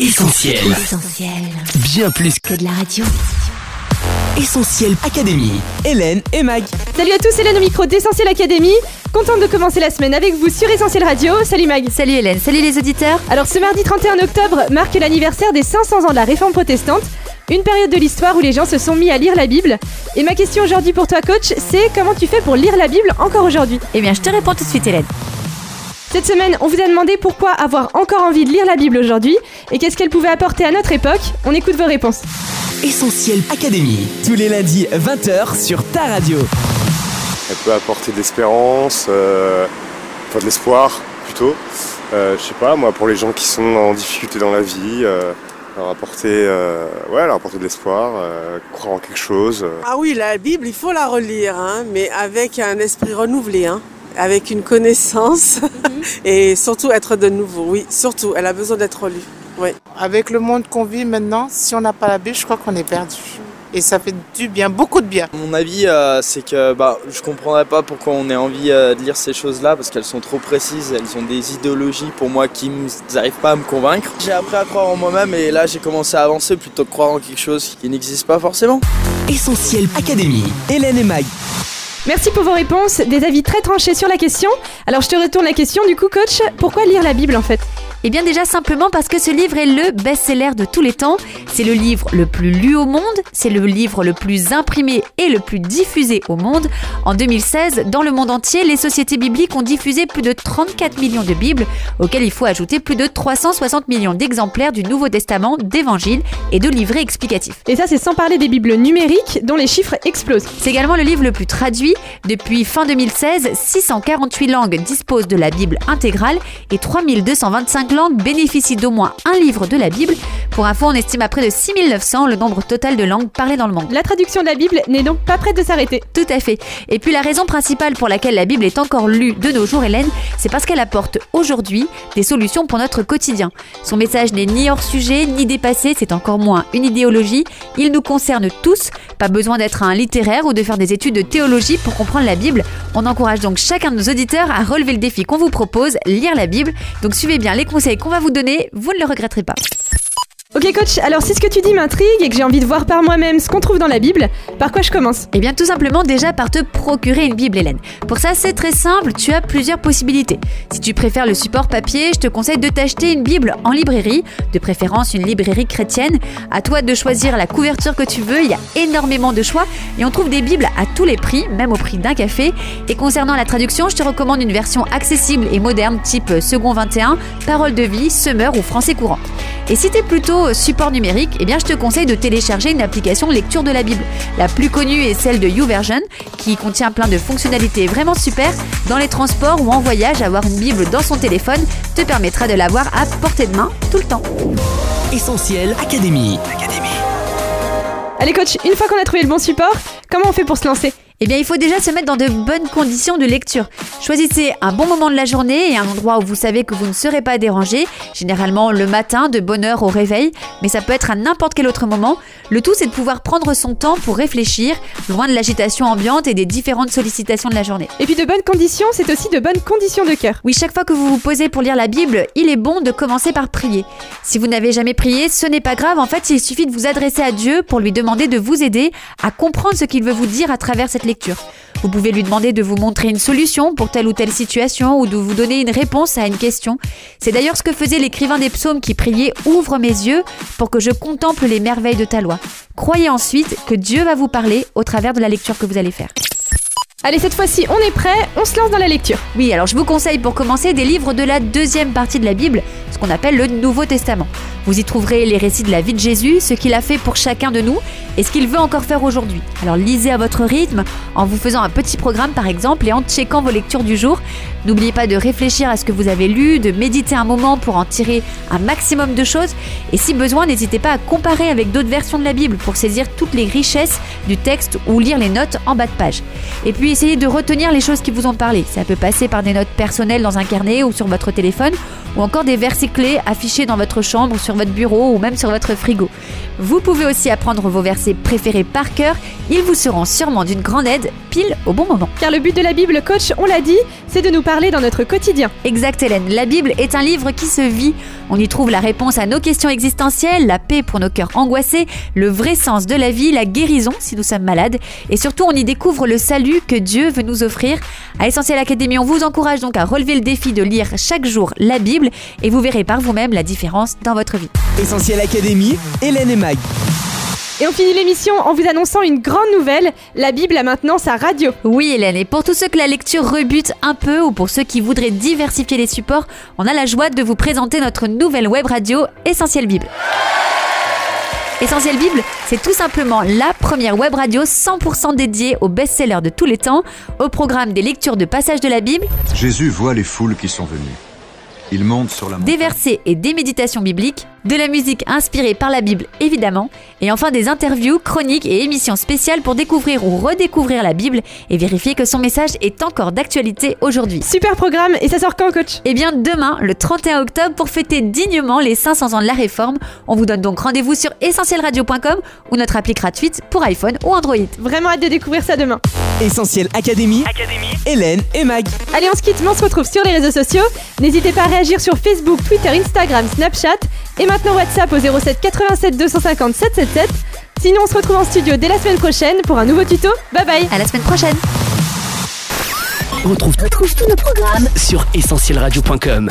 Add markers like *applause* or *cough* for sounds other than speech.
Essentiel. Essentiel. Bien plus Que de la radio. Essentiel Académie. Hélène et Mag. Salut à tous, Hélène au micro d'Essentiel Academy. Contente de commencer la semaine avec vous sur Essentiel Radio. Salut Mag. Salut Hélène, salut les auditeurs. Alors ce mardi 31 octobre marque l'anniversaire des 500 ans de la réforme protestante. Une période de l'histoire où les gens se sont mis à lire la Bible. Et ma question aujourd'hui pour toi coach, c'est comment tu fais pour lire la Bible encore aujourd'hui? Eh bien, je te réponds tout de suite Hélène. Cette semaine, on vous a demandé pourquoi avoir encore envie de lire la Bible aujourd'hui et qu'est-ce qu'elle pouvait apporter à notre époque. On écoute vos réponses. Essentiel Académie. Tous les lundis 20h sur ta radio. Elle peut apporter de l'espérance, euh, enfin de l'espoir plutôt. Euh, je sais pas, moi pour les gens qui sont en difficulté dans la vie, euh, leur apporter, euh, ouais, leur apporter de l'espoir, euh, croire en quelque chose. Ah oui, la Bible, il faut la relire, hein, mais avec un esprit renouvelé, hein, avec une connaissance *laughs* et surtout être de nouveau. Oui, surtout, elle a besoin d'être relue. Oui. Avec le monde qu'on vit maintenant, si on n'a pas la Bible, je crois qu'on est perdu. Et ça fait du bien, beaucoup de bien. Mon avis, euh, c'est que bah, je comprendrais pas pourquoi on ait envie euh, de lire ces choses-là parce qu'elles sont trop précises, elles ont des idéologies pour moi qui n'arrivent pas à me convaincre. J'ai appris à croire en moi-même et là j'ai commencé à avancer plutôt que croire en quelque chose qui n'existe pas forcément. Essentiel Académie. Hélène et Mag. Merci pour vos réponses, des avis très tranchés sur la question. Alors je te retourne la question. Du coup coach, pourquoi lire la Bible en fait? Eh bien déjà simplement parce que ce livre est le best-seller de tous les temps. C'est le livre le plus lu au monde, c'est le livre le plus imprimé et le plus diffusé au monde. En 2016, dans le monde entier, les sociétés bibliques ont diffusé plus de 34 millions de Bibles, auxquelles il faut ajouter plus de 360 millions d'exemplaires du Nouveau Testament, d'évangiles et de livrets explicatifs. Et ça c'est sans parler des Bibles numériques dont les chiffres explosent. C'est également le livre le plus traduit. Depuis fin 2016, 648 langues disposent de la Bible intégrale et 3225 langues bénéficient d'au moins un livre de la Bible. Pour info, on estime à près de 6900 le nombre total de langues parlées dans le monde. La traduction de la Bible n'est donc pas prête de s'arrêter. Tout à fait. Et puis la raison principale pour laquelle la Bible est encore lue de nos jours, Hélène, c'est parce qu'elle apporte aujourd'hui des solutions pour notre quotidien. Son message n'est ni hors sujet, ni dépassé, c'est encore moins une idéologie. Il nous concerne tous. Pas besoin d'être un littéraire ou de faire des études de théologie pour comprendre la Bible. On encourage donc chacun de nos auditeurs à relever le défi qu'on vous propose, lire la Bible. Donc suivez bien les conseils qu'on va vous donner, vous ne le regretterez pas. Ok coach, alors si ce que tu dis m'intrigue et que j'ai envie de voir par moi-même ce qu'on trouve dans la Bible, par quoi je commence? Eh bien tout simplement déjà par te procurer une Bible Hélène. Pour ça c'est très simple, tu as plusieurs possibilités. Si tu préfères le support papier, je te conseille de t'acheter une Bible en librairie, de préférence une librairie chrétienne. À toi de choisir la couverture que tu veux, il y a énormément de choix et on trouve des Bibles à tous les prix, même au prix d'un café. Et concernant la traduction, je te recommande une version accessible et moderne type Second 21, Parole de vie, Semeur ou Français courant. Et si tu es support numérique, eh bien je te conseille de télécharger une application lecture de la Bible. La plus connue est celle de YouVersion, qui contient plein de fonctionnalités vraiment super. Dans les transports ou en voyage, avoir une Bible dans son téléphone te permettra de l'avoir à portée de main tout le temps. Essentiel Académie. Allez coach, une fois qu'on a trouvé le bon support, comment on fait pour se lancer? Eh bien, il faut déjà se mettre dans de bonnes conditions de lecture. Choisissez un bon moment de la journée et un endroit où vous savez que vous ne serez pas dérangé, généralement le matin de bonne heure au réveil, mais ça peut être à n'importe quel autre moment. Le tout, c'est de pouvoir prendre son temps pour réfléchir, loin de l'agitation ambiante et des différentes sollicitations de la journée. Et puis de bonnes conditions, c'est aussi de bonnes conditions de cœur. Oui, chaque fois que vous vous posez pour lire la Bible, il est bon de commencer par prier. Si vous n'avez jamais prié, ce n'est pas grave, en fait, il suffit de vous adresser à Dieu pour lui demander de vous aider à comprendre ce qu'il veut vous dire à travers cette lecture. Vous pouvez lui demander de vous montrer une solution pour telle ou telle situation ou de vous donner une réponse à une question. C'est d'ailleurs ce que faisait l'écrivain des psaumes qui priait Ouvre mes yeux pour que je contemple les merveilles de ta loi. Croyez ensuite que Dieu va vous parler au travers de la lecture que vous allez faire. Allez, cette fois-ci, on est prêt, on se lance dans la lecture. Oui, alors je vous conseille pour commencer des livres de la deuxième partie de la Bible, ce qu'on appelle le Nouveau Testament. Vous y trouverez les récits de la vie de Jésus, ce qu'il a fait pour chacun de nous et ce qu'il veut encore faire aujourd'hui. Alors lisez à votre rythme, en vous faisant un petit programme par exemple et en checkant vos lectures du jour. N'oubliez pas de réfléchir à ce que vous avez lu, de méditer un moment pour en tirer un maximum de choses. Et si besoin, n'hésitez pas à comparer avec d'autres versions de la Bible pour saisir toutes les richesses du texte ou lire les notes en bas de page. Et puis essayez de retenir les choses qui vous ont parlé. Ça peut passer par des notes personnelles dans un carnet ou sur votre téléphone, ou encore des versets clés affichés dans votre chambre, sur votre bureau ou même sur votre frigo. Vous pouvez aussi apprendre vos versets préférés par cœur. Ils vous seront sûrement d'une grande aide pile au bon moment. Car le but de la Bible, coach, on l'a dit, c'est de nous parler dans notre quotidien. Exact Hélène, la Bible est un livre qui se vit. On y trouve la réponse à nos questions existentielles, la paix pour nos cœurs angoissés, le vrai sens de la vie, la guérison si nous sommes malades, et surtout on y découvre le salut que Dieu veut nous offrir. À Essentiel Academy, on vous encourage donc à relever le défi de lire chaque jour la Bible, et vous verrez par vous-même la différence dans votre vie. Essentiel Académie, Hélène et Mag. Et on finit l'émission en vous annonçant une grande nouvelle. La Bible a maintenant sa radio. Oui Hélène, et pour tous ceux que la lecture rebute un peu ou pour ceux qui voudraient diversifier les supports, on a la joie de vous présenter notre nouvelle web radio Essentiel Bible. Essentiel Bible, c'est tout simplement la première web radio 100% dédiée aux best-sellers de tous les temps, au programme des lectures de passages de la Bible, Jésus voit les foules qui sont venues. Il monte sur la des montagne. versets et des méditations bibliques, de la musique inspirée par la Bible évidemment, et enfin des interviews, chroniques et émissions spéciales pour découvrir ou redécouvrir la Bible et vérifier que son message est encore d'actualité aujourd'hui. Super programme et ça sort quand coach? Eh bien demain, le 31 octobre, pour fêter dignement les 500 ans de la Réforme, on vous donne donc rendez-vous sur essentielradio.com ou notre appli gratuite pour iPhone ou Android. Vraiment hâte de découvrir ça demain. Essentiel Académie, Hélène et Mag. Allez on se quitte mais on se retrouve sur les réseaux sociaux. N'hésitez pas à réagir sur Facebook, Twitter, Instagram, Snapchat et maintenant WhatsApp au 07 87 250 777. Sinon on se retrouve en studio dès la semaine prochaine pour un nouveau tuto. Bye bye À la semaine prochaine Retrouve, retrouve tous nos programmes sur essentielradio.com.